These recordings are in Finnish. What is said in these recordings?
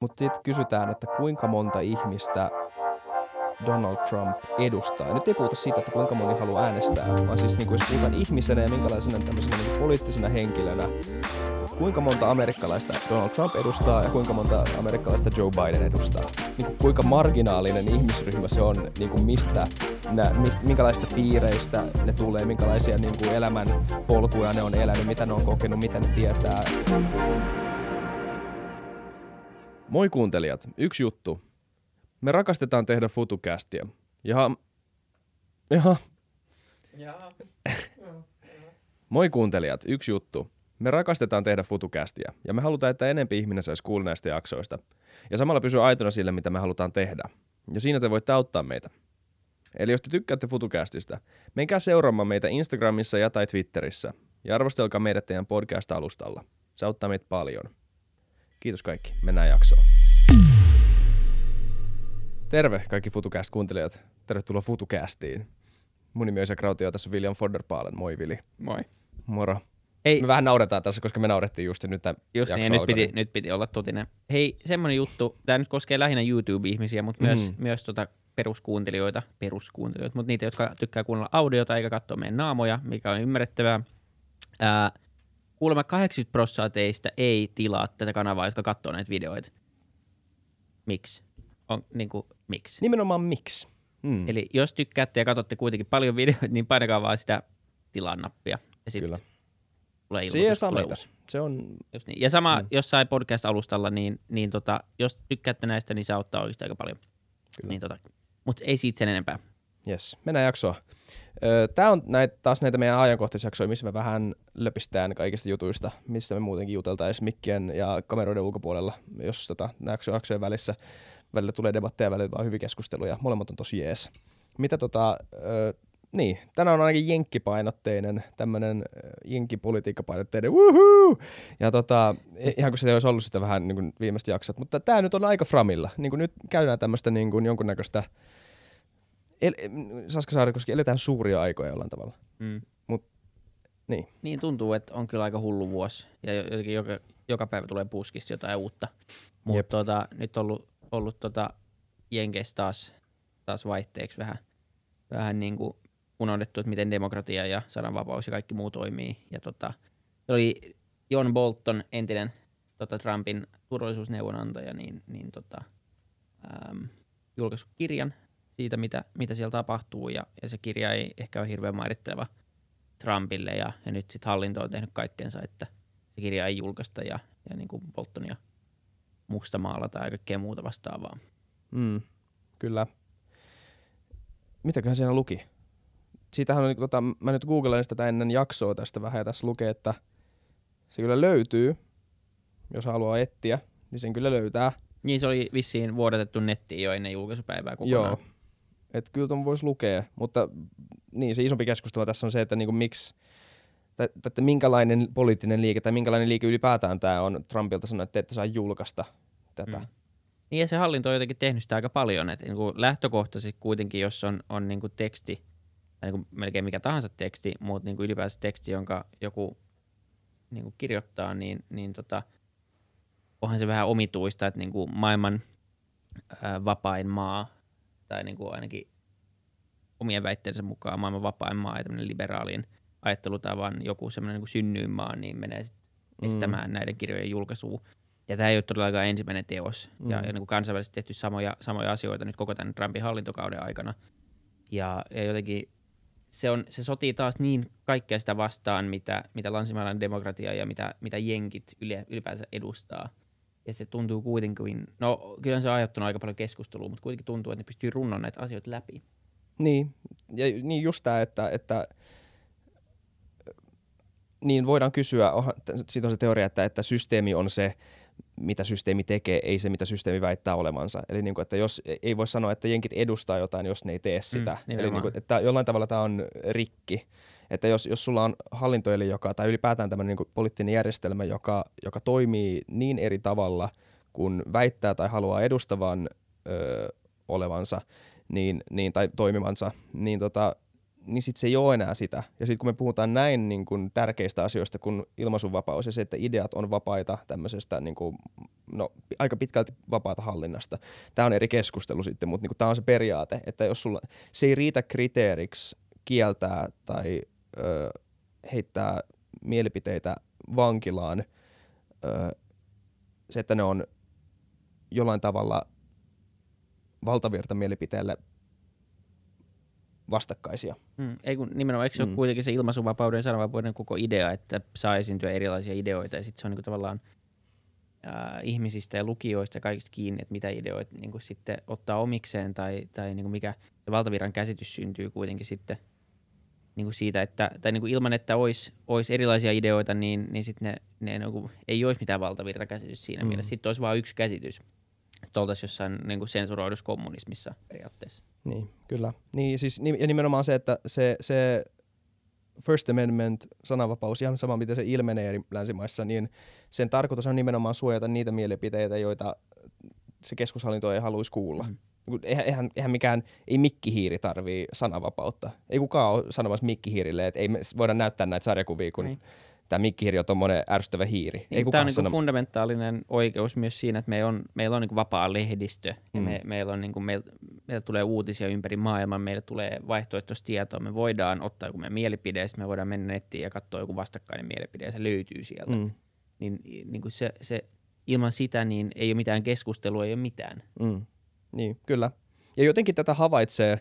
Mutta sitten kysytään, että kuinka monta ihmistä Donald Trump edustaa. Nyt ei puhuta siitä, että kuinka moni haluaa äänestää, vaan siis niin kuin puhutaan ihmisenä ja minkälaisena tämmöisenä niin poliittisena henkilönä, kuinka monta amerikkalaista Donald Trump edustaa ja kuinka monta amerikkalaista Joe Biden edustaa. Niin kuin kuinka marginaalinen ihmisryhmä se on, niin kuin mistä, nä, mistä, minkälaista piireistä ne tulee, minkälaisia niin kuin elämän polkuja ne on elänyt, mitä ne on kokenut, mitä ne tietää. Moi kuuntelijat, yksi juttu. Me rakastetaan tehdä futukästiä. Ja... Jaha. Jaa. Moi kuuntelijat, yksi juttu. Me rakastetaan tehdä futukästiä ja me halutaan, että enempi ihminen saisi kuulla näistä jaksoista. Ja samalla pysyä aitona sille, mitä me halutaan tehdä. Ja siinä te voitte auttaa meitä. Eli jos te tykkäätte futukästistä, menkää seuraamaan meitä Instagramissa ja tai Twitterissä. Ja arvostelkaa meidät teidän podcast-alustalla. Se auttaa meitä paljon. Kiitos kaikki. Mennään jaksoon. Terve kaikki FutuCast-kuuntelijat. Tervetuloa FutuCastiin. Mun nimi on Isä Krautio, tässä on William Fodderpaalen. Moi Vili. Moi. Moro. Ei, Me vähän nauretaan tässä, koska me naurettiin just nyt tämä just niin, nyt piti, nyt piti olla totinen. Hei, semmonen juttu, tämä nyt koskee lähinnä YouTube-ihmisiä, mutta myös, Mhm. myös tota peruskuuntelijoita, peruskuuntelijoita, mutta niitä, jotka tykkää kuunnella audiota eikä katsoa meidän naamoja, mikä on ymmärrettävää. Ää, kuulemma 80 prosenttia teistä ei tilaa tätä kanavaa, jotka katsoo näitä videoita. Miksi? On, niin kuin, miksi? Nimenomaan miksi? Mm. Eli jos tykkäätte ja katsotte kuitenkin paljon videoita, niin painakaa vaan sitä tilaa-nappia. Ja sitten Kyllä. tulee Siihen ilmoitus, saa tulee uusi. Se on, Just niin. Ja sama Mm. jossain podcast-alustalla, niin, niin tota, jos tykkäätte näistä, niin se auttaa oikeasti aika paljon. Kyllä. Niin tota, mutta ei siitä sen enempää. yes. Mennään jaksoon. Tämä on näitä, taas näitä meidän ajankohtaisjaksoja, missä me vähän löpistään kaikista jutuista, missä me muutenkin juteltaisiin mikkien ja kameroiden ulkopuolella, jos tota, jaksojen välissä välillä tulee debatteja, välillä vaan hyviä keskusteluja. Molemmat on tosi jees. Mitä tota, öö, niin, tänään on ainakin jenkkipainotteinen, tämmöinen jenkkipolitiikkapainotteinen, woohoo! Ja tota, ihan kuin se olisi ollut sitä vähän niin viimeistä jaksot, mutta tämä nyt on aika framilla. Niin kuin nyt käydään tämmöistä niin jonkunnäköistä, el, Saska Saarikoski, eletään suuria aikoja jollain tavalla. Mm. Niin. Niin tuntuu, että on kyllä aika hullu vuosi. Ja jotenkin joka, joka päivä tulee puskista jotain uutta. Mutta tota, nyt on ollut, ollut tota Jenkeissä taas, taas vaihteeksi vähän, vähän niin kuin unohdettu, että miten demokratia ja sananvapaus ja kaikki muu toimii. Ja tota, se oli John Bolton, entinen tota Trumpin turvallisuusneuvonantaja, niin, niin tota, äm, julkaissut kirjan siitä, mitä, mitä siellä tapahtuu. Ja, ja se kirja ei ehkä ole hirveän mairitteleva Trumpille. Ja, ja nyt sitten hallinto on tehnyt kaikkensa, että se kirja ei julkaista ja, ja niin kuin Boltonia mustamaalata ja kaikkea muuta vastaavaa. Mm, kyllä. Mitäköhän siinä luki? Siitähän on, tota, mä nyt googlen tätä ennen jaksoa tästä vähän ja tässä lukee, että se kyllä löytyy, jos haluaa etsiä, niin sen kyllä löytää. Niin se oli vissiin vuodatettu nettiin jo ennen julkaisupäivää kokonaan. Joo. Et kyllä ton voisi lukea, mutta niin se isompi keskustelu tässä on se, että niinku miksi, tai että minkälainen poliittinen liike tai minkälainen liike ylipäätään tämä on Trumpilta sanoa, että te ette saa julkaista tätä. Mm. Niin ja se hallinto on jotenkin tehnyt sitä aika paljon, että niin lähtökohtaisesti kuitenkin, jos on, on niin kuin teksti, tai niin kuin melkein mikä tahansa teksti, mutta niin kuin ylipäänsä teksti, jonka joku niin kuin kirjoittaa, niin, niin tota, onhan se vähän omituista, että niin kuin maailman ää, vapain maa, tai niin kuin ainakin omien väitteensä mukaan maailman vapain maa ja tämmöinen liberaalin ajattelutavan joku semmoinen niin kuin synnyinmaa, niin menee sit Mm. estämään näiden kirjojen julkaisua. Ja tämä ei ole todellakaan ensimmäinen teos. Mm. Ja, ja niin kuin kansainvälisesti tehty samoja, samoja asioita nyt koko tämän Trumpin hallintokauden aikana. Ja, ja jotenkin se, on, se sotii taas niin kaikkea sitä vastaan, mitä, mitä länsimaalainen demokratia ja mitä, mitä jenkit yle, ylipäänsä edustaa. Ja se tuntuu kuitenkin, no kyllä se on aiheuttanut aika paljon keskustelua, mutta kuitenkin tuntuu, että ne pystyy runnon näitä asioita läpi. Niin, ja niin just tämä, että, että niin voidaan kysyä, siitä on se teoria, että, että systeemi on se, mitä systeemi tekee, ei se, mitä systeemi väittää olevansa. Eli niin kuin, että jos ei voi sanoa, että jenkit edustaa jotain, jos ne ei tee sitä. Eli nimenomaan. niin kuin, että jollain tavalla tämä on rikki. Että jos, jos sulla on hallintoeli, joka, tai ylipäätään tämmöinen niin poliittinen järjestelmä, joka, joka toimii niin eri tavalla, kun väittää tai haluaa edustavan ö, olevansa, niin, niin, tai toimivansa, niin tota, niin sitten se ei ole enää sitä. Ja sitten kun me puhutaan näin niin kuin tärkeistä asioista kuin ilmaisunvapaus ja se, että ideat on vapaita tämmöisestä niin kuin, no, aika pitkälti vapaata hallinnasta. Tämä on eri keskustelu sitten, mutta niin tämä on se periaate, että jos sulla, se ei riitä kriteeriksi kieltää tai ö, heittää mielipiteitä vankilaan, ö, se, että ne on jollain tavalla valtavirta mielipiteelle vastakkaisia. Hmm. Ei kun nimenomaan, eikö se hmm. ole kuitenkin se ilmaisuvapauden ja sananvapauden koko idea, että saa esiintyä erilaisia ideoita ja sitten se on niin tavallaan äh, ihmisistä ja lukijoista ja kaikista kiinni, että mitä ideoita niin sitten ottaa omikseen tai, tai niin mikä valtavirran käsitys syntyy kuitenkin sitten niin kuin siitä, että, tai niin kuin ilman, että olisi, olisi erilaisia ideoita, niin, niin sitten ne, ne niin kuin, ei olisi mitään valtavirtakäsitys siinä mm. mielessä. Sitten olisi vain yksi käsitys. Että oltaisiin jossain niin kuin sensuroidussa kommunismissa periaatteessa. Niin, kyllä. Niin, siis, ja nimenomaan se, että se, se First Amendment, sananvapaus, ihan sama miten se ilmenee eri länsimaissa, niin sen tarkoitus on nimenomaan suojata niitä mielipiteitä, joita se keskushallinto ei haluaisi kuulla. Mm. Eihän, eihän, mikään, ei mikkihiiri tarvii sananvapautta. Ei kukaan ole sanomassa mikkihiirille, että ei me voida näyttää näitä sarjakuvia, kun ei tämä mikkihiiri on tuommoinen ärsyttävä hiiri. Niin, tämä on niin fundamentaalinen oikeus myös siinä, että meillä on, meillä on niin vapaa lehdistö mm. ja me, meillä, on niin kuin, meillä, meillä tulee uutisia ympäri maailman, meille tulee vaihtoehtoista tietoa, me voidaan ottaa joku meidän mielipide, me voidaan mennä nettiin ja katsoa joku vastakkainen mielipide ja se löytyy sieltä. Mm. Niin, niin kuin se, se, ilman sitä niin ei ole mitään keskustelua, ei ole mitään. Mm. Niin, kyllä. Ja jotenkin tätä havaitsee...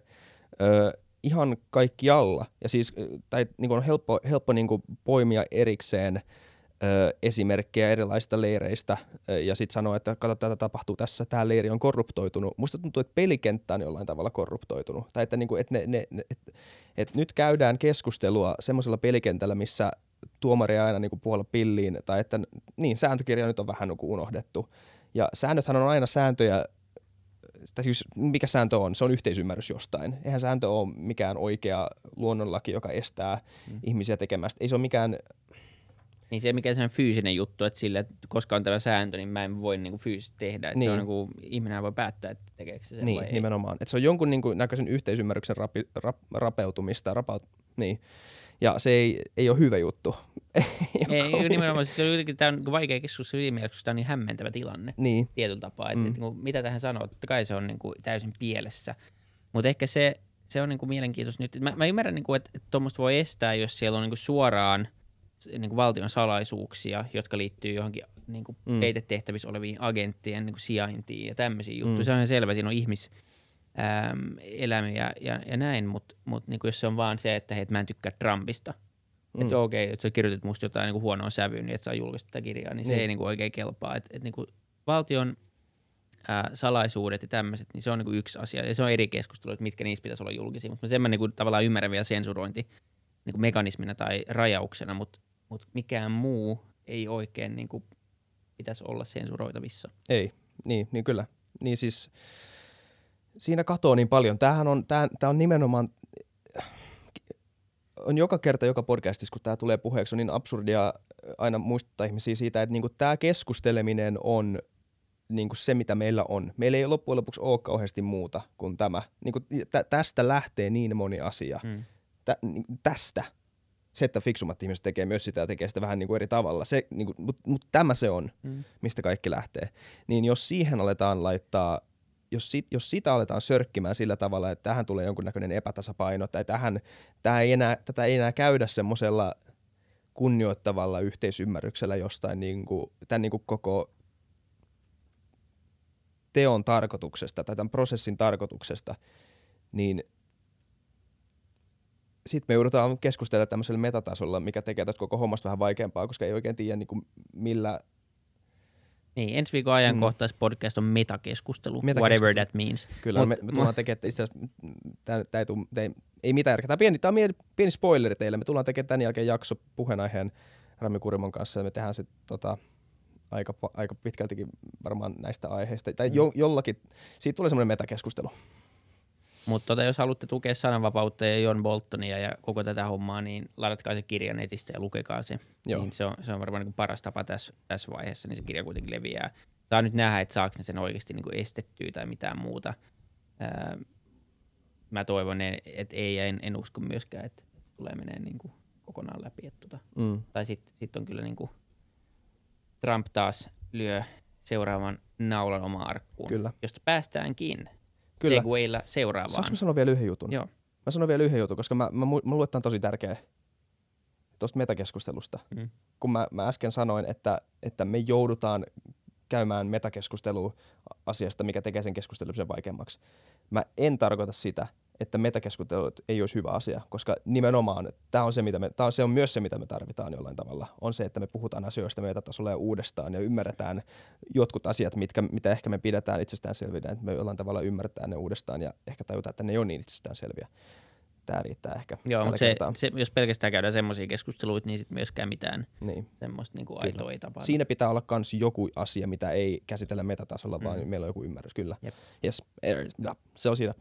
Öö, ihan kaikkialla. Ja siis, tai niin on helppo, helppo niin kuin poimia erikseen ö, esimerkkejä erilaisista leireistä ö, ja sitten sanoa, että kato, tätä tapahtuu tässä, tämä leiri on korruptoitunut. Musta tuntuu, että pelikenttä on jollain tavalla korruptoitunut. Tai että, niin kuin, että, ne, ne, ne, että, että nyt käydään keskustelua semmoisella pelikentällä, missä tuomari aina niin kuin puolella pilliin, tai että niin, sääntökirja nyt on vähän niin unohdettu. Ja säännöthän on aina sääntöjä tai siis mikä sääntö on? Se on yhteisymmärrys jostain. Eihän sääntö ole mikään oikea luonnonlaki, joka estää mm. ihmisiä tekemästä. Ei se ole mikään... Niin se mikä on fyysinen juttu, että sille, että koska on tämä sääntö, niin mä en voi niinku fyysisesti tehdä. Että niin. se on niinku, ihminen voi päättää, että tekeekö se sen niin, vai ei. nimenomaan. Että se on jonkun niinku näköisen yhteisymmärryksen rapi, rap, rapeutumista, rapaut, niin. Ja se ei, ei ole hyvä juttu. ei, nimenomaan. Siis se on jotenkin tämä on vaikea keskustelu siinä mielessä, koska tämä on niin hämmentävä tilanne niin. tietyllä tapaa. Mm. Että, että, että, mitä tähän sanoo, totta kai se on niin kuin, täysin pielessä. Mutta ehkä se, se on niin kuin mielenkiintoista nyt. Mä, mä ymmärrän, niin kuin, että tuommoista voi estää, jos siellä on niin kuin suoraan niin kuin valtion salaisuuksia, jotka liittyy johonkin niin kuin mm. peitetehtävissä oleviin agenttien niin kuin sijaintiin ja tämmöisiä juttuja. Mm. Se on ihan selvä, siinä on ihmis, äm, elämiä ja, ja näin, mutta mut, niin jos se on vaan se, että hei, mä en tykkää Trumpista, mm. että okei, okay, että sä kirjoitit musta jotain niin kuin huonoa sävyyn, niin että saa julkaista tätä kirjaa, niin se niin. ei niin kuin oikein kelpaa. Et, et, niin kuin valtion ää, salaisuudet ja tämmöiset, niin se on niin kuin yksi asia. Ja se on eri keskustelu, että mitkä niistä pitäisi olla julkisia. Mutta sen mä niin kuin, tavallaan ymmärrän vielä sensurointi niin kuin mekanismina tai rajauksena, mutta, mutta mikään muu ei oikein niin kuin, pitäisi olla sensuroitavissa. Ei, niin, niin kyllä. Niin siis siinä katoo niin paljon. Tämähän on, tämä, tämä on nimenomaan, on joka kerta, joka podcastissa, kun tämä tulee puheeksi, on niin absurdia aina muistuttaa ihmisiä siitä, että niinku tämä keskusteleminen on niinku se, mitä meillä on. Meillä ei loppujen lopuksi ole kauheasti muuta kuin tämä. Niinku tä, tästä lähtee niin moni asia. Mm. Tä, tästä. Se, että fiksummat ihmiset tekee myös sitä ja tekee sitä vähän niin kuin eri tavalla. Se, niin mutta mut tämä se on, mm. mistä kaikki lähtee. Niin jos siihen aletaan laittaa jos, sit, jos sitä aletaan sörkkimään sillä tavalla, että tähän tulee jonkunnäköinen epätasapaino tai tähän, tähän ei enää, tätä ei enää käydä semmoisella kunnioittavalla yhteisymmärryksellä jostain niin kuin, tämän niin kuin koko teon tarkoituksesta tai tämän prosessin tarkoituksesta, niin sitten me joudutaan keskustella tämmöisellä metatasolla, mikä tekee tästä koko hommasta vähän vaikeampaa, koska ei oikein tiedä niin kuin millä niin, ensi viikon ajankohtais mm. podcast on metakeskustelu, metakeskustelu, whatever that means. Kyllä, Mut, me, me tullaan tekemään, itse asiassa, tää, tää ei, tuu, ei, ei mitään järkeä. Tämä, pieni, tämä on pieni spoileri teille. Me tullaan tekemään tämän jälkeen jakso puheenaiheen Rami Kurimon kanssa ja me tehdään se tota, aika, aika pitkältikin varmaan näistä aiheista. Tai mm. jo, jollakin, siitä tulee semmoinen metakeskustelu. Mutta tota, jos haluatte tukea sananvapautta ja John Boltonia ja koko tätä hommaa, niin ladatkaa se kirja netistä ja lukekaa se. Joo. Niin se, on, se on varmaan niin paras tapa tässä, tässä vaiheessa, niin se kirja kuitenkin leviää. Saa nyt nähdä, että saako ne sen oikeasti niin estettyä tai mitään muuta. Ää, mä toivon, että ei ja en, en usko myöskään, että tulee menee niin kuin kokonaan läpi. Että tota, Mm. tai sitten sit on kyllä niin kuin Trump taas lyö seuraavan naulan omaan arkkuun, Kyllä. josta päästäänkin Kyllä. Segwaylla seuraavaan. Saanko mä sanoa vielä yhden jutun? Joo. Mä sanon vielä yhden jutun, koska mä, mä, mu- mulle tämä on tosi tärkeä tuosta metakeskustelusta. Mm. Kun mä, mä äsken sanoin, että, että me joudutaan käymään metakeskustelua asiasta, mikä tekee sen keskustelun sen vaikeammaksi. Mä en tarkoita sitä, että metakeskustelut ei olisi hyvä asia, koska nimenomaan tämä on, se, mitä me, tää on, se on myös se, mitä me tarvitaan jollain tavalla. On se, että me puhutaan asioista metatasolla ja uudestaan ja ymmärretään jotkut asiat, mitkä, mitä ehkä me pidetään itsestäänselvinä, että me jollain tavalla ymmärretään ne uudestaan ja ehkä tajutaan, että ne ei ole niin itsestäänselviä. Tämä riittää ehkä Joo, mutta se, se, jos pelkästään käydään semmoisia keskusteluita, niin sitten myöskään mitään Niin. semmoista niinku Kyllä. aitoa ei tapahdu. Siinä pitää olla myös joku asia, mitä ei käsitellä metatasolla, mm. vaan meillä on joku ymmärrys, kyllä. Jep. Yes. Ja, se on siinä.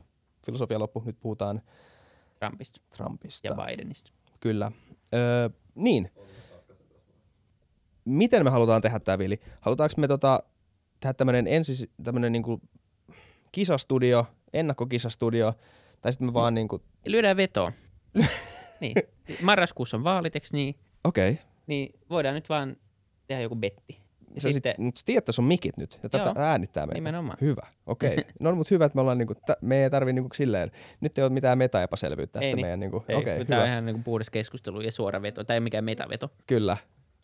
Filosofia loppu. Nyt puhutaan Trumpista Trumpista. ja Bidenista. Kyllä. Öö, niin. Miten me halutaan tehdä tämä, Vili? Halutaanko me tota, tehdä tämmöinen ensi, tämmöinen niinku kisastudio, ennakkokisastudio, tai sitten me vaan niinku, Lyödään vetoon. niin. Marraskuussa on vaalit, eikö niin? okei. Okay. Niin voidaan nyt vaan tehdä joku betti. Sä, sitten, sit, mut sä tiedät, että on mikit nyt, ja tätä Joo. äänittää meitä. nimenomaan. Hyvä, okei. Okay. No mutta hyvä, että me ollaan niinku, tä, me ei tarvi niinku silleen, nyt ei ole mitään meta-epäselvyyttä tästä Ei niin. meidän niinku, Ei, okei, okay, Tämä on ihan niinku puhdas keskustelu ja suora veto. Tai mikään metaveto. kyllä.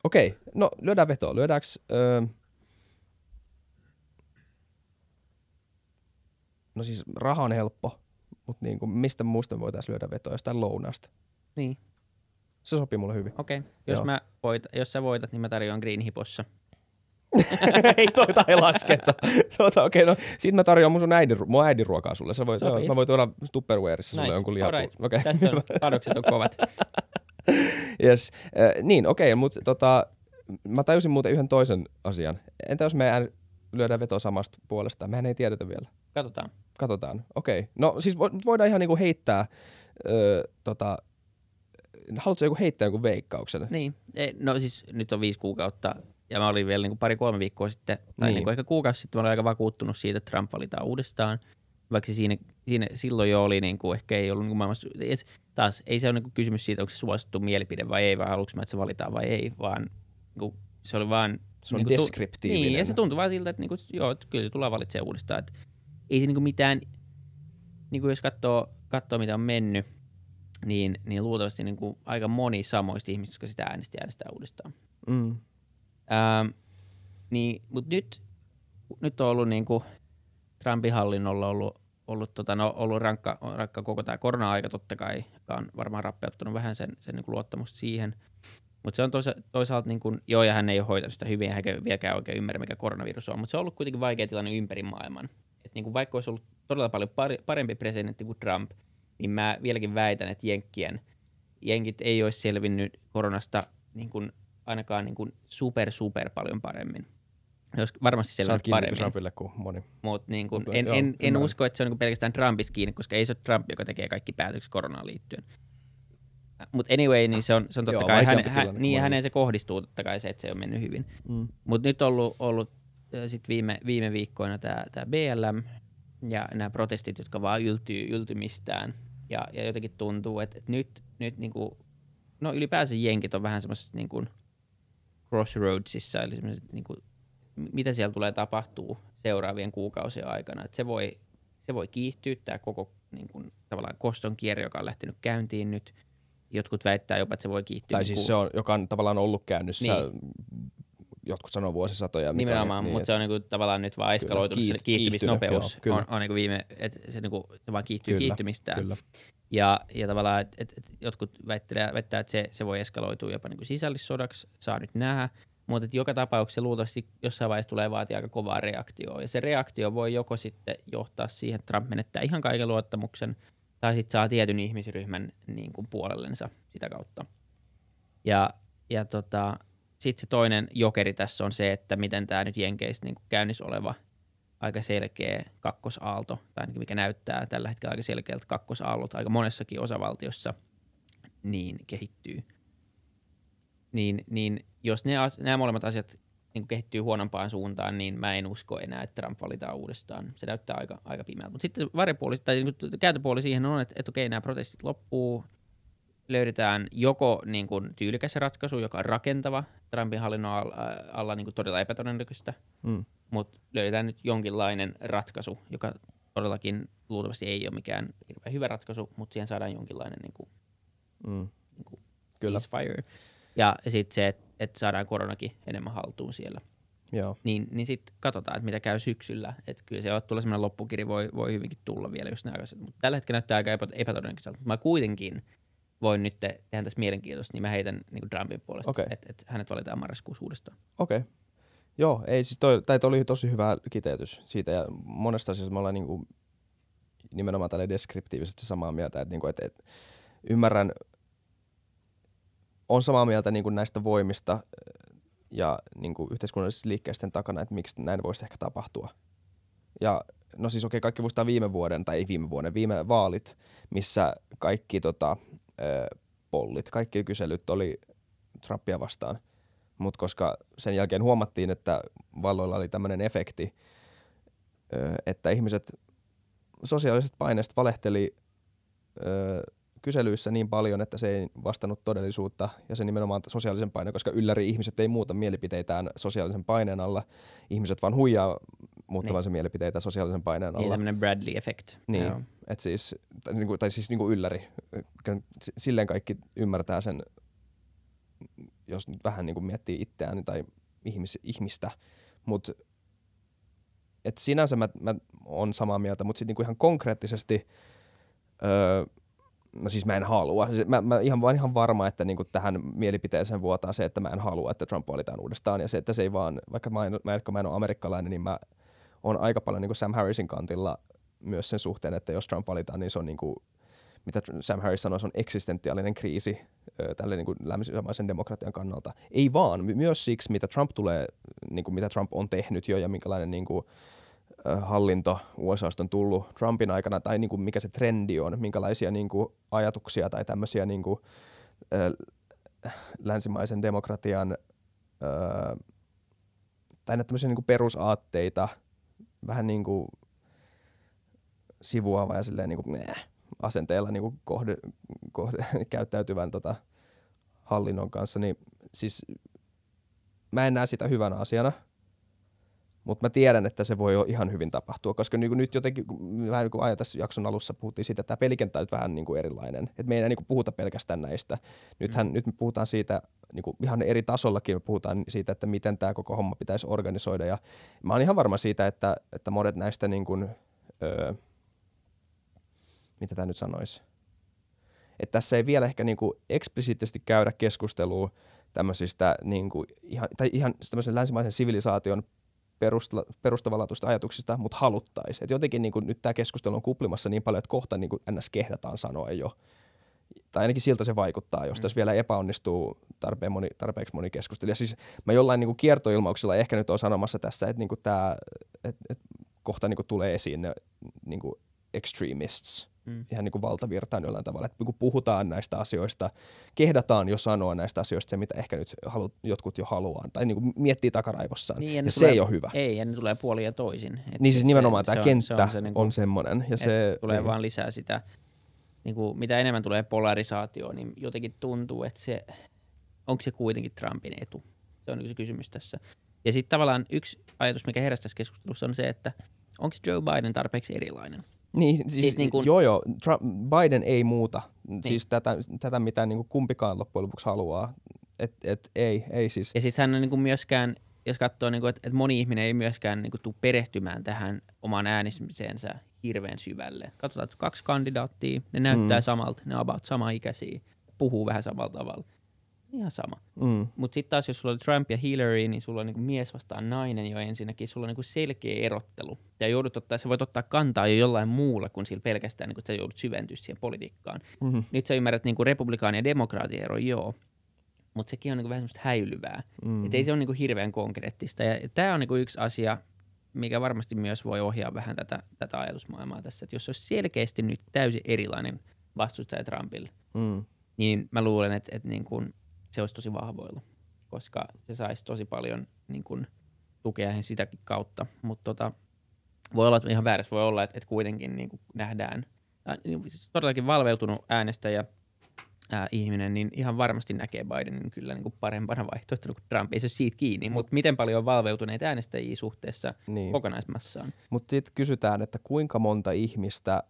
Okei, okay. no lyödään vetoa. Lyödäänkö, öö, no siis raha on helppo, mutta niinku, mistä muusta me voitaisiin lyödä vetoa, jostain lounaasta. Niin, Se sopii mulle hyvin. okei. Okay. Jos, Joo. mä voit, jos sä voitat, niin mä tarjoan Green Hipossa. ei toita ei lasketa. Tuota, okei, okay, no sit mä tarjoan mun, sun äidin, mun äidin ruokaa sulle. Sä voit, joo, mä voin tuoda Tupperwareissa sulle Nice. jonkun lihapuun. Alright. Okay. Tässä on, panokset on kovat. Yes. Äh, niin, okei, okay, mutta tota, mä tajusin muuten yhden toisen asian. Entä jos me ään- lyödään vetoa samasta puolesta? Mehän ei tiedetä vielä. Katsotaan. Katsotaan. Okei. Okay. No siis vo- voidaan ihan niinku heittää, öö, tota, haluatko joku heittää jonkun veikkauksen? Niin. E, No siis nyt on viisi kuukautta ja mä olin vielä niin pari-kolme viikkoa sitten, tai Niin. niin. niin ehkä kuukausi sitten, mä olin aika vakuuttunut siitä, että Trump valitaan uudestaan. Vaikka siinä, siinä silloin jo oli, niin kuin, ehkä ei ollut niin kuin maailmassa, taas ei se ole niin kuin kysymys siitä, onko se suosittu mielipide vai ei, vai haluanko mä, että se valitaan vai ei, vaan niin kuin, se oli vaan... Se on niin kuin tu- deskriptiivinen. Niin, ja se tuntui vaan siltä, että niin kuin, joo, että kyllä se tulee valitsemaan uudestaan. Että ei se niin kuin mitään, niin kuin jos katsoo, katsoo mitä on mennyt, niin, niin luultavasti niin kuin aika moni samoista ihmistä, jotka sitä äänesti, äänestää uudestaan. Mm. Ähm, niin, mutta nyt, nyt on ollut niin kuin Trumpin hallinnolla ollut, ollut, tota, no, ollut rankka, rankka koko tämä korona-aika totta kai, joka on varmaan rappeuttanut vähän sen, sen niin kuin luottamusta siihen. Mutta se on toisa, toisaalta, niin kuin, joo, ja hän ei ole hoitanut sitä hyvin, hän ei vieläkään oikein ymmärrä, mikä koronavirus on, mutta se on ollut kuitenkin vaikea tilanne ympäri maailman. Et niin kuin vaikka olisi ollut todella paljon parempi presidentti kuin Trump, niin mä vieläkin väitän, että Jenkkien, Jenkit ei olisi selvinnyt koronasta niin kuin ainakaan niin kuin super, super paljon paremmin. Olisi varmasti selvinnyt paremmin, Trumpille kuin moni. mutta niin kuin, en, joo, en, en usko, että se on niin pelkästään Trumpissa kiinni, koska ei se ole Trump, joka tekee kaikki päätökset koronaan liittyen. Mutta anyway, niin se on, se on totta Joo, kai, hän, hän, niin häneen se kohdistuu totta kai se, että se on mennyt hyvin. Mm. Mutta nyt on ollut, ollut sit viime, viime viikkoina tämä BLM ja nämä protestit, jotka vaan yltyy yltymistään. Ja, ja jotenkin tuntuu, että, että nyt, nyt niinku, no ylipäänsä jenkit on vähän semmoisessa niinku crossroadsissa, eli niinku, m- mitä siellä tulee tapahtuu seuraavien kuukausien aikana. Et se, voi, se voi kiihtyä, tämä koko niin kuin, tavallaan koston kierre, joka on lähtenyt käyntiin nyt. Jotkut väittää jopa, että se voi kiihtyä. Tai niin siis kuin- se on, joka on tavallaan ollut käynnissä, jotkut sanoo vuosisatoja. Nimenomaan, on- mutta se on niinku tavallaan nyt vaan eskaloitunut, se kiihtymisnopeus joo, on, on niinku viime, että se, niinku, vaan kiihtyy Kyllä, kiihtymistään. Kyllä. Ja, ja tavallaan, että et, et jotkut väittää, väittää, että se, se voi eskaloitua jopa niinku sisällissodaksi, saa nyt nähdä. Mutta joka tapauksessa luultavasti jossain vaiheessa tulee vaatia aika kovaa reaktioa. Ja se reaktio voi joko sitten johtaa siihen, että Trump menettää ihan kaiken luottamuksen, tai sitten saa tietyn ihmisryhmän niin kuin puolellensa sitä kautta. Ja, ja tota, sitten se toinen jokeri tässä on se, että miten tämä nyt Jenkeistä niin käynnissä oleva aika selkeä kakkosaalto, tai ainakin mikä näyttää tällä hetkellä aika selkeältä kakkosaallot aika monessakin osavaltiossa, niin kehittyy. Niin, niin jos ne as, nämä molemmat asiat niin kehittyy huonompaan suuntaan, niin mä en usko enää, että Trump valitaan uudestaan. Se näyttää aika, aika pimeältä. Mutta sitten varjopuoli, tai niin käytöpuoli siihen on, että, että okei, nämä protestit loppuu, löydetään joko niin kuin tyylikäs ratkaisu, joka on rakentava, Trumpin hallinnon alla, alla niin kuin todella epätodennäköistä, Mm. mutta löydetään nyt jonkinlainen ratkaisu, joka todellakin luultavasti ei ole mikään hirveän hyvä ratkaisu, mutta siihen saadaan jonkinlainen niin kuin Mm. Niin kuin Kyllä, ceasefire. Ja sitten se, että et saadaan koronakin enemmän haltuun siellä. joo. Niin, niin sitten katsotaan, että mitä käy syksyllä. Että kyllä se tulee semmoinen loppukiri voi, voi hyvinkin tulla vielä just nämä. Mutta tällä hetkellä näyttää aika epä, epätodennäköiseltä. Mä kuitenkin voin nyt te- tehdä tässä mielenkiintoista, niin mä heitän niin Trumpin puolesta, Okei. että et hänet valitaan marraskuussa uudestaan. Okei. Okay. Joo, ei siis toi, tai toi oli tosi hyvä kiteytys siitä ja monesta asiasta me ollaan niinku nimenomaan tälle deskriptiivisesti samaa mieltä, että niinku, et, et, ymmärrän, on samaa mieltä niinku näistä voimista ja niinku yhteiskunnallisista liikkeisten takana, että miksi näin voisi ehkä tapahtua. Ja no siis okei, kaikki muistaa viime vuoden, tai ei viime vuoden, viime vaalit, missä kaikki tota, pollit, kaikki kyselyt oli Trumpia vastaan. Mutta koska sen jälkeen huomattiin, että valloilla oli tämmöinen efekti, että ihmiset sosiaalisesta paineesta valehteli kyselyissä niin paljon, että se ei vastannut todellisuutta ja se nimenomaan sosiaalisen paineen, koska ylläri ihmiset ei muuta mielipiteitään sosiaalisen paineen alla. Ihmiset vaan huijaa muuttavansa mielipiteitä sosiaalisen paineen Niin alla. tämmöinen Bradley-effekt. Niin, Joo. et siis, tai, niinku, tai siis niinku ylläri. Silleen kaikki ymmärtää sen, jos nyt vähän niinku miettii itseään tai ihmis, ihmistä. Mutta et sinänsä mä, mä on samaa mieltä, mutta sitten niinku ihan konkreettisesti, öö, no siis mä en halua. Se- Mä, mä ihan, vaan ihan varma, että niinku tähän mielipiteeseen vuotaa se, että mä en halua, että Trump valitaan uudestaan. Ja se, että se ei vaan, vaikka mä en, mä, vaikka mä en ole amerikkalainen, niin mä on aika paljon niin kuin Sam Harrisin kantilla myös sen suhteen, että jos Trump valitaan, niin se on niin kuin, mitä Sam Harris sanoi, se on eksistentiaalinen kriisi tälle niin länsimaisen demokratian kannalta. Ei vaan, my- myös siksi, mitä Trump tulee, niin kuin mitä Trump on tehnyt jo ja minkälainen niin kuin, hallinto USAsta on tullut Trumpin aikana, tai niin kuin mikä se trendi on, minkälaisia niin kuin ajatuksia tai tämmöisiä niin kuin, länsimaisen demokratian tai näitä tämmöisiä niin kuin perusaatteita vähän niin kuin sivuava ja silleen niin kuin, nää, asenteella niin kuin kohde, kohde, käyttäytyvän tota, hallinnon kanssa, niin siis mä en näe sitä hyvänä asiana, mutta mä tiedän, että se voi jo ihan hyvin tapahtua, koska niin kuin nyt jotenkin, vähän niin kuin aina tässä jakson alussa puhuttiin siitä, että tämä pelikenttä on vähän niin kuin erilainen, että me ei enää niin kuin puhuta pelkästään näistä. Nythän, mm. nyt me puhutaan siitä niin kuin ihan eri tasollakin, me puhutaan siitä, että miten tämä koko homma pitäisi organisoida, ja mä oon ihan varma siitä, että, että monet näistä niin kuin, öö, mitä tämä nyt sanoisi, että tässä ei vielä ehkä niin kuin eksplisiittisesti käydä keskustelua tämmöisistä niin kuin ihan, tai ihan tämmöisen länsimaisen sivilisaation perustla, perustavanlaatuista ajatuksista, mutta haluttaisiin. Et jotenkin niin kuin, nyt tämä keskustelu on kuplimassa niin paljon, että kohta niin kuin ns. kehdataan sanoa jo. Tai ainakin siltä se vaikuttaa, jos Mm. tässä vielä epäonnistuu tarpeen moni, tarpeeksi moni keskustelija. Siis mä jollain niin kuin kiertoilmauksella ehkä nyt on sanomassa tässä, että niin kuin tämä, että, että kohta niin kuin tulee esiin ne niin kuin extremists, Mm. ihan niin kuin valtavirtaan jollain tavalla, että kun puhutaan näistä asioista, kehdataan jo sanoa näistä asioista se, mitä ehkä nyt halu, jotkut jo haluaa, tai niin kuin miettii takaraivossaan, Niin, ja, se tulee- ei ole hyvä. Ei, ja ne tulee puolin ja toisin. Et niin siis se- nimenomaan se tämä on- kenttä se on, se se niinku- on semmoinen, ja se tulee niin. vaan lisää sitä, niin kuin, mitä enemmän tulee polarisaatioon, niin jotenkin tuntuu, että se, onko se kuitenkin Trumpin etu? Se on niin se kysymys tässä. Ja sitten tavallaan yksi ajatus, mikä heräsi tässä keskustelussa, on se, että onko Joe Biden tarpeeksi erilainen? Niin, siis, Siis niin kun- joo joo, Trump, Biden ei muuta, niin. siis tätä, tätä mitä niin kuin kumpikaan loppujen lopuksi haluaa, et, et, ei, ei siis, Ja sitten hän on niin kuin myöskään, jos katsoo, niin kuin, että, että moni ihminen ei myöskään niin kuin, tule perehtymään tähän omaan äänestämiseensä hirveän syvälle. Katsotaan, että kaksi kandidaattia, ne näyttää Mm. samalta, ne on about sama ikäisiä, puhuu vähän samalla tavalla. Ihan sama. mm, Mutta sitten taas, jos sulla on Trump ja Hillary, niin sulla on niinku mies vastaan nainen jo ensinnäkin. Sulla on niinku selkeä erottelu. Ja joudut ottaa, sä voit ottaa kantaa jo jollain muulla kuin sillä pelkästään, niin kun sä joudut syventyä siihen politiikkaan. mm, Nyt sä ymmärrät niinku republikaani ja demokraatin ero, joo. Mutta sekin on niinku vähän semmoista häilyvää. mm, Et ei se ole niinku hirveän konkreettista. Ja tämä on niinku yksi asia, mikä varmasti myös voi ohjaa vähän tätä, tätä ajatusmaailmaa tässä. Että jos se olisi selkeästi nyt täysin erilainen vastustaja Trumpille, mm, niin mä luulen, että, että niin kuin se olisi tosi vahvoilla, koska se saisi tosi paljon niin kuin, tukea he sitäkin kautta. Mutta tota, voi olla, että ihan väärässä voi olla, että, että kuitenkin niin kuin nähdään ää, niin, siis todellakin valveutunut äänestäjä ää, ihminen, niin ihan varmasti näkee Bidenin kyllä niin kuin parempana vaihtoehtona kuin Trump. Ei se ole siitä kiinni, mutta miten paljon on valveutuneita äänestäjiä suhteessa Niin. kokonaismassaan? Mutta sitten kysytään, että kuinka monta ihmistä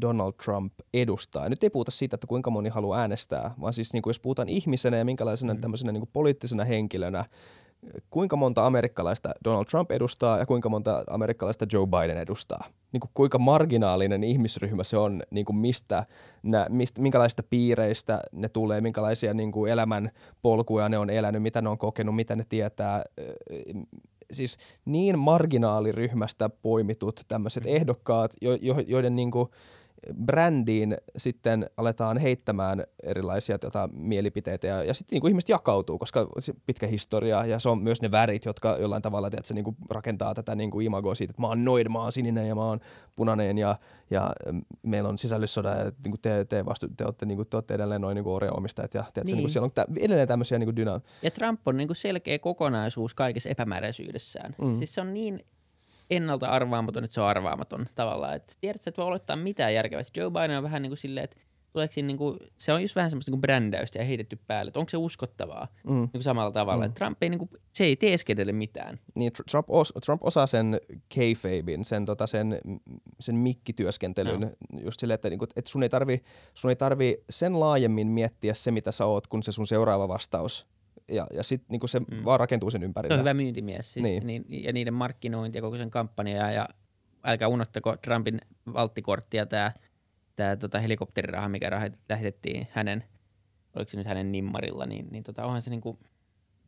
Donald Trump edustaa. Ja nyt ei puhuta siitä, että kuinka moni haluaa äänestää, vaan siis niin kuin jos puhutaan ihmisenä ja minkälaisena mm. tämmöisenä niin kuin poliittisena henkilönä, kuinka monta amerikkalaista Donald Trump edustaa ja kuinka monta amerikkalaista Joe Biden edustaa. Niin kuin kuinka marginaalinen ihmisryhmä se on, niin kuin mistä, nä, mistä, minkälaisista piireistä ne tulee, minkälaisia niin kuin elämän polkuja ne on elänyt, mitä ne on kokenut, mitä ne tietää. Siis niin marginaaliryhmästä poimitut tämmöiset ehdokkaat, jo, jo, joiden niin kuin brändiin sitten aletaan heittämään erilaisia tota, mielipiteitä ja, ja sitten niin ihmiset jakautuu, koska se pitkä historia ja se on myös ne värit, jotka jollain tavalla tiedätkö, niin kuin rakentaa tätä niin kuin imagoa siitä, että mä oon noid, mä oon sininen ja mä oon punainen ja, ja mm, meillä on sisällissoda ja niin kuin te, te, vastu, te, olette, niin kuin, te olette edelleen noin niin Oreo-omistajat ja tiedätkö, niin. Niin kuin siellä on tä, edelleen tämmöisiä niin dyna... Ja Trump on niin kuin selkeä kokonaisuus kaikessa epämääräisyydessään. Mm. Siis se on niin ennalta arvaamaton, että se on arvaamaton tavallaan. Et tiedät, että voi olettaa mitään järkevää. Sitten Joe Biden on vähän niin kuin silleen, että tuleeko siinä niin kuin, se on just vähän semmoista niin kuin brändäystä ja heitetty päälle, että onko se uskottavaa Mm. niin kuin samalla tavalla. Mm. Trump ei, niin kuin, se ei teeskentele mitään. Niin, Tr- Trump, os, Trump osaa sen kayfabein, sen, tota, sen, sen mikkityöskentelyn, no. just silleen, että, niinku, että sun, ei tarvi, sun ei tarvi sen laajemmin miettiä se, mitä sä oot, kun se sun seuraava vastaus. Ja, ja sitten niinku se mm. Vaan rakentuu sen Se ympärille. on hyvä myyntimies siis, Niin. niin. Niin, ja niiden markkinointi ja koko sen kampanja. Ja älkää unohtako Trumpin valttikorttia, tämä tää, tota, helikopteriraha, mikä rahat- lähetettiin hänen, oliko se nyt hänen nimmarilla, niin, niin tota, onhan se niinku,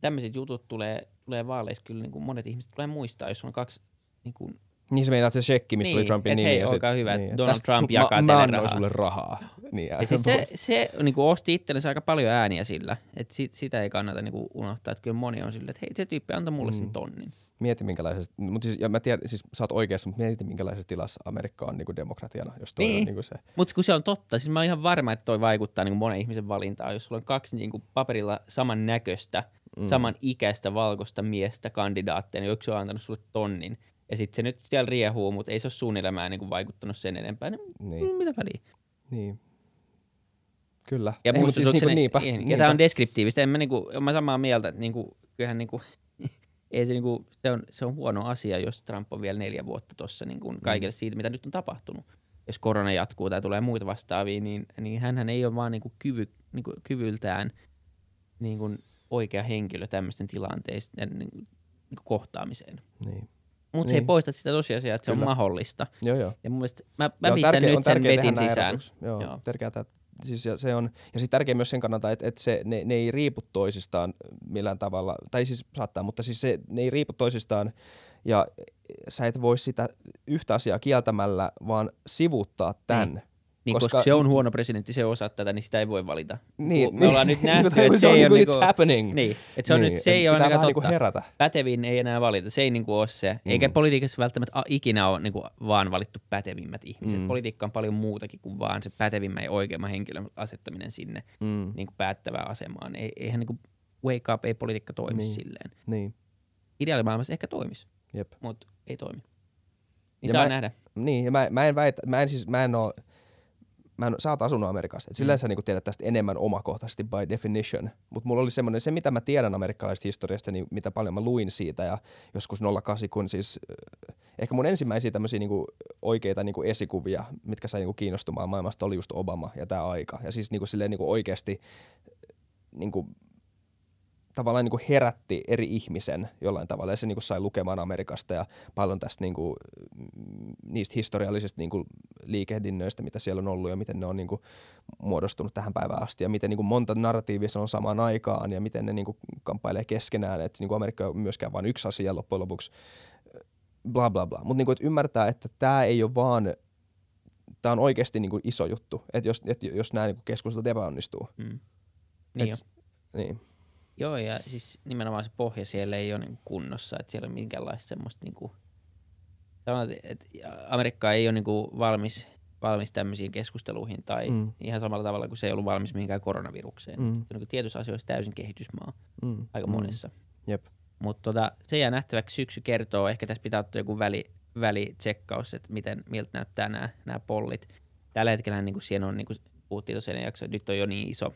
tämmöiset jutut tulee, tulee vaaleissa kyllä, niinku monet ihmiset tulee muistaa, jos on kaksi niinku, Niin se meinaat se shekki, missä Niin, oli Trumpin nimi. hei, ja sit- olkaa hyvä, että niin, Donald Trump jakaa mä, teille mä rahaa. sulle rahaa. Niin, ja siis se, se niinku osti itsellensä aika paljon ääniä sillä, että sit, sitä ei kannata niinku unohtaa, että kyllä moni on silleen, että hei se tyyppi antoi mulle sen Mm. tonnin. Mieti minkälaisesta, mutta siis, ja mä tiedän, siis sä oot oikeassa, mutta mieti minkälaisessa tilassa Amerikka on niin demokratiana, jos toi Niin. on niin se. Mutta kun se on totta, siis mä oon ihan varma, että toi vaikuttaa niin monen ihmisen valintaan. Jos sulla on kaksi niin kuin paperilla saman näköistä, Mm. saman ikäistä valkoista miestä kandidaatteja, niin yksi on antanut sulle tonnin. Ja sitten se nyt siellä riehuu, mutta ei se ole sun elämään niin kuin vaikuttanut sen enempää. Niin, Niin, niin. mitä väliä? niin. Kyllä. Ja Ei, mut muistutuksen, siis niinku, niinpä, niin, niinpä. Ja tämä on deskriptiivistä. En mä, niinku, mä samaa mieltä, että niinku, kyllähän niinku, ei se, niinku, se, on, se on huono asia, jos Trump on vielä neljä vuotta tuossa niinku, kaikille siitä, mitä nyt on tapahtunut. Jos korona jatkuu tai tulee muita vastaavia, niin, niin hän ei ole vaan niinku, kyvy, niinku, kyvyltään niinku, oikea henkilö tämmöisten tilanteisten niinku, niinku, kohtaamiseen. Niin. Mutta se ei Niin. poista sitä tosiasiaa, että se Kyllä. on mahdollista. Joo, joo. Ja mun mielestä mä, mä Joo, pistän tärkeä- nyt sen vetin sisään. Joo, Joo. tärkeää. Siis ja se on, ja siis tärkeää myös sen kannalta, että, että se, ne, ne, ei riipu toisistaan millään tavalla, tai siis saattaa, mutta siis se, ne ei riipu toisistaan, ja sä et voi sitä yhtä asiaa kieltämällä, vaan sivuuttaa tämän. Niin, Koska- koska, se on huono presidentti, se osaa tätä, niin sitä ei voi valita. Niin, me ollaan nyt nähty, niin, että se ei on ole niinku, niinku, it's happening. niin, että se on Niin, nyt, se ei ole ainakaan niinku totta. herätä. Pätevin ei enää valita, se ei niinku ole se. Eikä Mm. politiikassa välttämättä ikinä ole niinku vaan valittu pätevimmät ihmiset. Mm. Politiikka on paljon muutakin kuin vaan se pätevimmän ja oikeimman henkilön asettaminen sinne Mm, niinku päättävään asemaan. Ei, eihän niinku wake up, ei politiikka toimi Niin. niin. silleen. niin, Ideaalimaailmassa ehkä toimisi, mutta ei toimi. Niin Ja saa mä- nähdä. Niin, ja mä, mä en väitä, mä en siis, mä en oo, mä en, sä oot asunut Amerikassa, et sillä Mm. sä niinku tiedät tästä enemmän omakohtaisesti by definition, mutta mulla oli semmoinen, se mitä mä tiedän amerikkalaisesta historiasta, niin mitä paljon mä luin siitä ja joskus 08, kun siis äh, ehkä mun ensimmäisiä tämmöisiä niinku oikeita niinku esikuvia, mitkä sai niinku kiinnostumaan maailmasta, oli just Obama ja tämä aika. Ja siis niinku silleen niinku oikeasti niinku, tavallaan niinku herätti eri ihmisen jollain tavalla ja se niinku sai lukemaan Amerikasta ja paljon tästä niinku, mm, niistä historiallisista niinku liikehdinnöistä, mitä siellä on ollut ja miten ne on niinku muodostunut tähän päivään asti ja miten niinku monta narratiivia on samaan aikaan ja miten ne niinku kamppailee keskenään, että niinku Amerikka on myöskään vain yksi asia loppujen lopuksi, bla bla bla. Mutta niinku, et ymmärtää, että tämä ei ole vaan, tämä on oikeasti niinku iso juttu, että jos, et jos nämä niinku keskustelut epäonnistuu. Mm. Niin jo. Et, niin. Joo, ja siis nimenomaan se pohja siellä ei ole niin kunnossa, että siellä ole minkäänlaista semmoista niinku, sanotaan, että Amerikka ei ole niinku valmis, valmis tämmöisiin keskusteluihin tai Mm. ihan samalla tavalla kuin se ei ollut valmis mihinkään koronavirukseen. Mm. Se on niin tietyissä asioissa täysin kehitysmaa Mm. aika mm. monessa. Jep. Mutta tota, se jää nähtäväksi. Syksy kertoo. Ehkä tässä pitää ottaa joku väli, välitsekkaus, että miten, miltä näyttää nämä, nämä pollit. Tällä hetkellä niin kuin siinä on, niin kuin puhuttiin tuossa ennen jaksoa, nyt on jo niin iso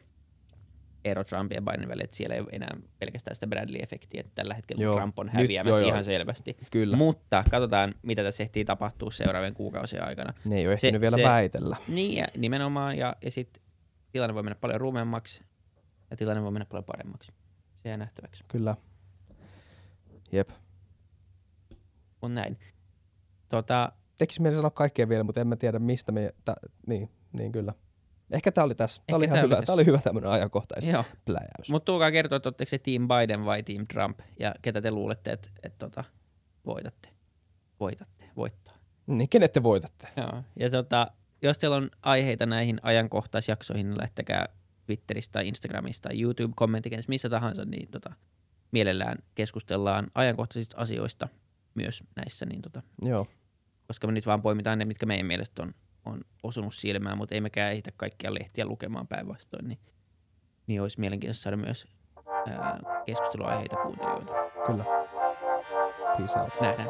ero Trumpin ja Bidenin välillä, että siellä ei ole enää pelkästään sitä Bradley-efektiä, että tällä hetkellä Joo. Trump on Nyt- häviämässä joo, joo. ihan selvästi. Kyllä. Mutta katsotaan, mitä tässä ehtii tapahtua seuraavien kuukausien aikana. ne ei ole se- ehtinyt vielä se- väitellä. Niin, ja nimenomaan, ja, ja sitten tilanne voi mennä paljon ruumeammaksi, ja tilanne voi mennä paljon paremmaksi. Se jää nähtäväksi. Kyllä. Jep. On näin. Tota, Tekis mieli sanoa kaikkea vielä, mutta en mä tiedä mistä me... Ta, niin, niin kyllä. Ehkä tää oli tässä. Ehkä oli ihan hyvä. tässä. Tää oli hyvä tämmönen ajankohtais joo. pläjäys. Mutta tuokaa kertoa, että oletteko se Team Biden vai Team Trump, ja ketä te luulette, että et, tota, voitatte. Voitatte, voittaa. Niin, kenet te voitatte? Joo. Ja tota, jos teillä on aiheita näihin ajankohtaisjaksoihin, niin lähettäkää Twitteristä tai Instagramista tai YouTube-kommenttikenessä, missä tahansa, niin tota, mielellään keskustellaan ajankohtaisista asioista myös näissä, niin tota, Joo. koska me nyt vaan poimitaan ne, mitkä meidän mielestä on, on osunut silmään, mutta ei mekään ehditä kaikkia lehtiä lukemaan päinvastoin, niin, niin olisi mielenkiintoista saada myös ää, keskusteluaiheita kuuntelijoilta. Kyllä. Peace out. Nähdään.